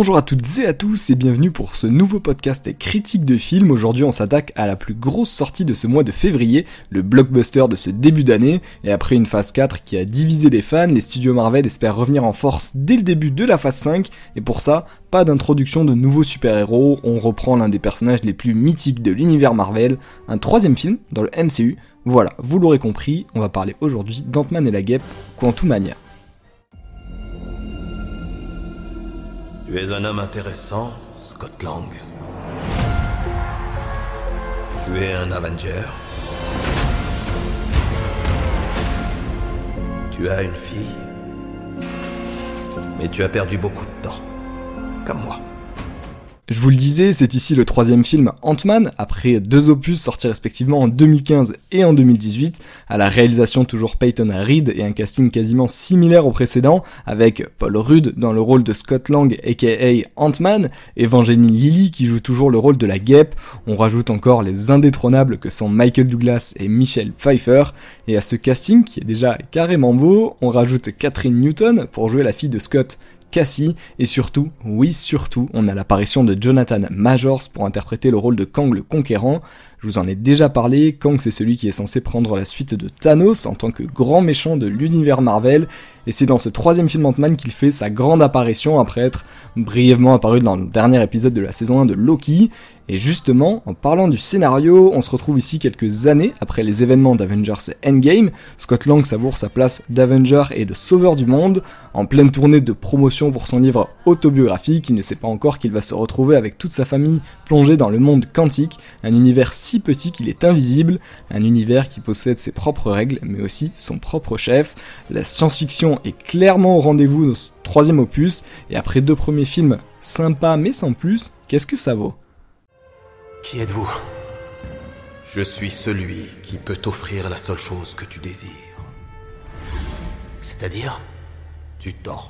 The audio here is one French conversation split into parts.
Bonjour à toutes et à tous et bienvenue pour ce nouveau podcast critique de film. Aujourd'hui on s'attaque à la plus grosse sortie de ce mois de février, le blockbuster de ce début d'année. Et après une phase 4 qui a divisé les fans, les studios Marvel espèrent revenir en force dès le début de la phase 5. Et pour ça, pas d'introduction de nouveaux super-héros, on reprend l'un des personnages les plus mythiques de l'univers Marvel, un troisième film dans le MCU. Voilà, vous l'aurez compris, on va parler aujourd'hui d'Ant-Man et la Guêpe, Quantumania. Tu es un homme intéressant, Scott Lang. Tu es un Avenger. Tu as une fille. Mais tu as perdu beaucoup de temps. Comme moi. Je vous le disais, c'est ici le troisième film Ant-Man, après deux opus sortis respectivement en 2015 et en 2018, à la réalisation toujours Peyton Reed et un casting quasiment similaire au précédent, avec Paul Rudd dans le rôle de Scott Lang aka Ant-Man, Evangeline Lilly qui joue toujours le rôle de la guêpe, on rajoute encore les indétrônables que sont Michael Douglas et Michelle Pfeiffer, et à ce casting qui est déjà carrément beau, on rajoute Catherine Newton pour jouer la fille de Scott Cassie, et surtout, oui surtout, on a l'apparition de Jonathan Majors pour interpréter le rôle de Kang le Conquérant. Je vous en ai déjà parlé, Kang c'est celui qui est censé prendre la suite de Thanos en tant que grand méchant de l'univers Marvel, et c'est dans ce troisième film Ant-Man qu'il fait sa grande apparition après être brièvement apparu dans le dernier épisode de la saison 1 de Loki, et justement, en parlant du scénario, on se retrouve ici quelques années après les événements d'Avengers Endgame. Scott Lang savoure sa place d'Avenger et de sauveur du monde. En pleine tournée de promotion pour son livre autobiographique, il ne sait pas encore qu'il va se retrouver avec toute sa famille plongée dans le monde quantique, un univers petit qu'il est invisible, un univers qui possède ses propres règles, mais aussi son propre chef. La science-fiction est clairement au rendez-vous dans ce troisième opus, et après deux premiers films sympas mais sans plus, qu'est-ce que ça vaut? Qui êtes-vous? Je suis celui qui peut t'offrir la seule chose que tu désires. C'est-à-dire? Du temps.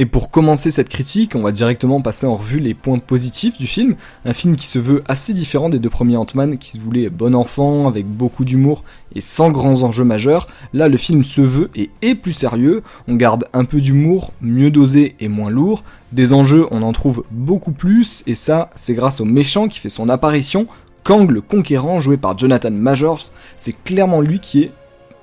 Et pour commencer cette critique, on va directement passer en revue les points positifs du film. Un film qui se veut assez différent des deux premiers Ant-Man, qui se voulait bon enfant, avec beaucoup d'humour et sans grands enjeux majeurs. Là, le film se veut et est plus sérieux. On garde un peu d'humour, mieux dosé et moins lourd. Des enjeux, on en trouve beaucoup plus, et ça, c'est grâce au méchant qui fait son apparition. Kang le conquérant, joué par Jonathan Majors, c'est clairement lui qui est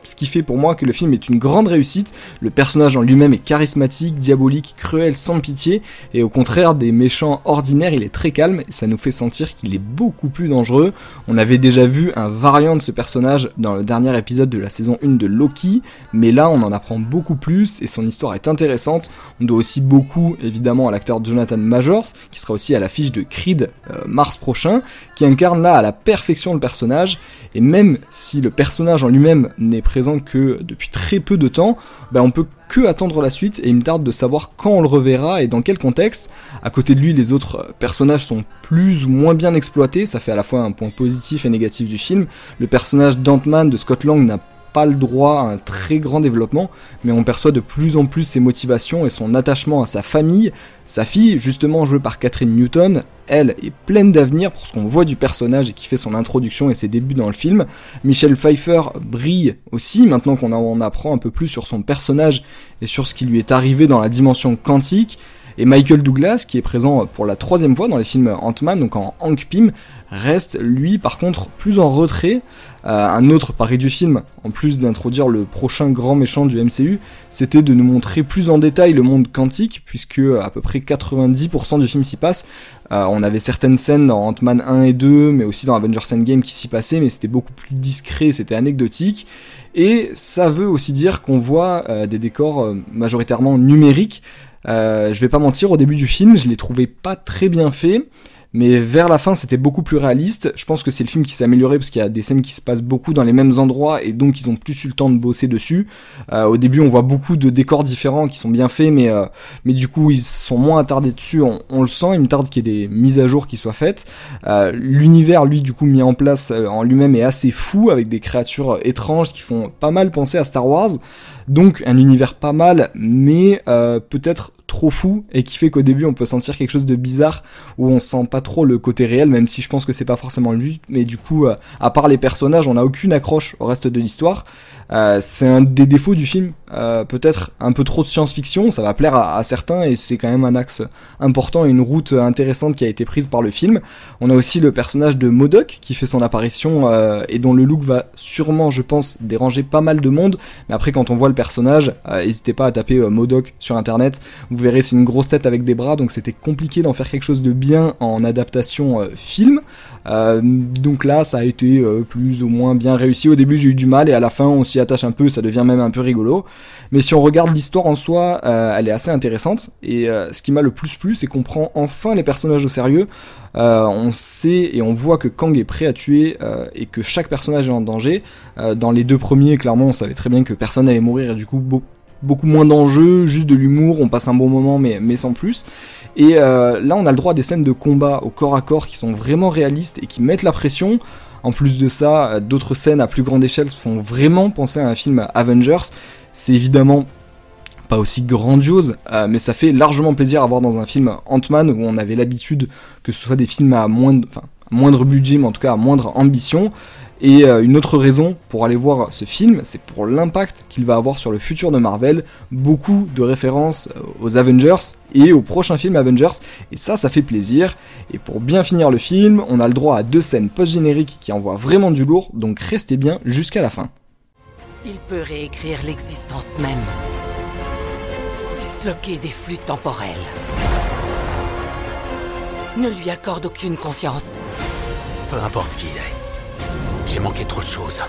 ce qui fait pour moi que le film est une grande réussite. Le personnage en lui-même est charismatique, diabolique, cruel, sans pitié, et au contraire des méchants ordinaires, il est très calme, et ça nous fait sentir qu'il est beaucoup plus dangereux. On avait déjà vu un variant de ce personnage dans le dernier épisode de la saison 1 de Loki, mais là on en apprend beaucoup plus, et son histoire est intéressante. On doit aussi beaucoup, évidemment, à l'acteur Jonathan Majors, qui sera aussi à l'affiche de Creed euh, mars prochain, qui incarne là à la perfection le personnage, et même si le personnage en lui-même n'est présent que depuis très peu de temps, ben on peut que attendre la suite et il me tarde de savoir quand on le reverra et dans quel contexte. À côté de lui, les autres personnages sont plus ou moins bien exploités, ça fait à la fois un point positif et négatif du film. Le personnage d'Ant-Man de Scott Lang n'a le droit à un très grand développement, mais on perçoit de plus en plus ses motivations et son attachement à sa famille. Sa fille, justement jouée par Catherine Newton, elle est pleine d'avenir pour ce qu'on voit du personnage et qui fait son introduction et ses débuts dans le film. Michelle Pfeiffer brille aussi maintenant qu'on en apprend un peu plus sur son personnage et sur ce qui lui est arrivé dans la dimension quantique. Et Michael Douglas, qui est présent pour la troisième fois dans les films Ant-Man, donc en Hank Pym, reste lui par contre plus en retrait. Euh, un autre pari du film, en plus d'introduire le prochain grand méchant du MCU, c'était de nous montrer plus en détail le monde quantique, puisque à peu près 90% du film s'y passe. Euh, on avait certaines scènes dans Ant-Man 1 et 2, mais aussi dans Avengers Endgame qui s'y passaient, mais c'était beaucoup plus discret, c'était anecdotique. Et ça veut aussi dire qu'on voit euh, des décors majoritairement numériques, euh, je vais pas mentir, au début du film, je l'ai trouvé pas très bien fait. Mais vers la fin, c'était beaucoup plus réaliste. Je pense que c'est le film qui s'est amélioré parce qu'il y a des scènes qui se passent beaucoup dans les mêmes endroits et donc ils ont plus eu le temps de bosser dessus. Euh, au début, on voit beaucoup de décors différents qui sont bien faits, mais, euh, mais du coup, ils sont moins attardés dessus. On, le sent. Il me tarde qu'il y ait des mises à jour qui soient faites. Euh, l'univers, lui, du coup, mis en place en lui-même est assez fou avec des créatures étranges qui font pas mal penser à Star Wars. Donc un univers pas mal, mais peut-être trop fou et qui fait qu'au début on peut sentir quelque chose de bizarre où on sent pas trop le côté réel, même si je pense que c'est pas forcément but. Mais du coup, euh, à part les personnages, on n'a aucune accroche au reste de l'histoire. Euh, c'est un des défauts du film, euh, peut-être un peu trop de science-fiction, ça va plaire à, certains et c'est quand même un axe important et une route intéressante qui a été prise par le film. On a aussi le personnage de Modoc qui fait son apparition et dont le look va sûrement, je pense, déranger pas mal de monde. Mais après, quand on voit le personnage, n'hésitez pas à taper Modoc sur internet. Vous c'est une grosse tête avec des bras, donc c'était compliqué d'en faire quelque chose de bien en adaptation film. donc là, ça a été plus ou moins bien réussi. Au début, j'ai eu du mal et à la fin, on s'y attache un peu, ça devient même un peu rigolo. Mais si on regarde l'histoire en soi, euh, elle est assez intéressante. Et euh, ce qui m'a le plus plu, c'est qu'on prend enfin les personnages au sérieux. Euh, on sait et on voit que Kang est prêt à tuer et que chaque personnage est en danger. dans les deux premiers, clairement, on savait très bien que personne n'allait mourir et du coup, beaucoup moins d'enjeux, juste de l'humour, on passe un bon moment mais, sans plus. Et là on a le droit à des scènes de combat au corps à corps qui sont vraiment réalistes et qui mettent la pression. En plus de ça, d'autres scènes à plus grande échelle font vraiment penser à un film Avengers. C'est évidemment pas aussi grandiose, euh, mais ça fait largement plaisir à voir dans un film Ant-Man où on avait l'habitude que ce soit des films à moindre, moindre budget, mais en tout cas à moindre ambition. Et euh, une autre raison pour aller voir ce film, c'est pour l'impact qu'il va avoir sur le futur de Marvel. Beaucoup de références euh, aux Avengers et au prochain film Avengers. Et ça, ça fait plaisir. Et pour bien finir le film, on a le droit à deux scènes post-génériques qui envoient vraiment du lourd. Donc restez bien jusqu'à la fin. Il peut réécrire l'existence même. Disloquer des flux temporels. Ne lui accorde aucune confiance. Peu importe qui il. J'ai manqué trop de choses.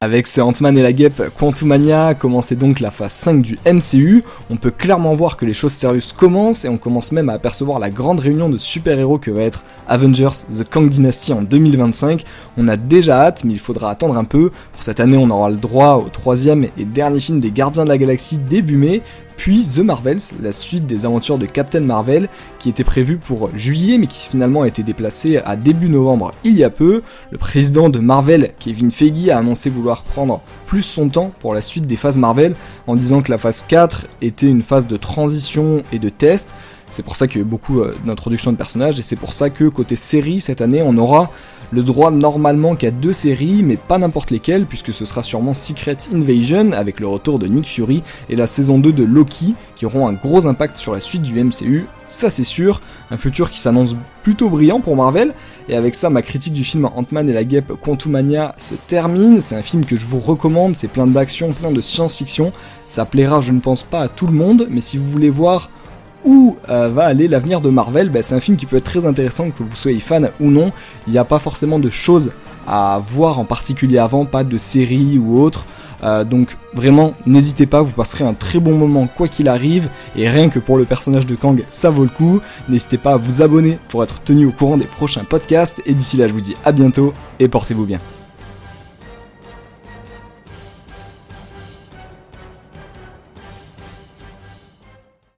Avec ce Ant-Man et la guêpe Quantumania, commençait donc la phase 5 du MCU. On peut clairement voir que les choses sérieuses commencent et on commence même à apercevoir la grande réunion de super-héros que va être Avengers The Kang Dynasty en 2025. On a déjà hâte, mais il faudra attendre un peu. Pour cette année, on aura le droit au troisième et dernier film des Gardiens de la Galaxie début mai, puis The Marvels, la suite des aventures de Captain Marvel, qui était prévue pour juillet mais qui finalement a été déplacée à début novembre il y a peu. Le président de Marvel, Kevin Feige, a annoncé vouloir prendre plus son temps pour la suite des phases Marvel, en disant que la phase 4 était une phase de transition et de test. C'est pour ça qu'il y a eu beaucoup euh, d'introduction de personnages et c'est pour ça que côté série cette année on aura le droit normalement qu'à deux séries, mais pas n'importe lesquelles, puisque ce sera sûrement Secret Invasion avec le retour de Nick Fury et la saison 2 de Loki, qui auront un gros impact sur la suite du MCU, ça c'est sûr, un futur qui s'annonce plutôt brillant pour Marvel, et avec ça ma critique du film Ant-Man et la guêpe Quantumania se termine, c'est un film que je vous recommande, c'est plein d'action, plein de science-fiction, ça plaira je ne pense pas à tout le monde, mais si vous voulez voir où euh, va aller l'avenir de Marvel, bah, c'est un film qui peut être très intéressant que vous soyez fan ou non. Il n'y a pas forcément de choses à voir en particulier avant, pas de série ou autre. Euh, donc vraiment, n'hésitez pas, vous passerez un très bon moment quoi qu'il arrive. Et rien que pour le personnage de Kang, ça vaut le coup. N'hésitez pas à vous abonner pour être tenu au courant des prochains podcasts. Et d'ici là, je vous dis à bientôt et portez-vous bien.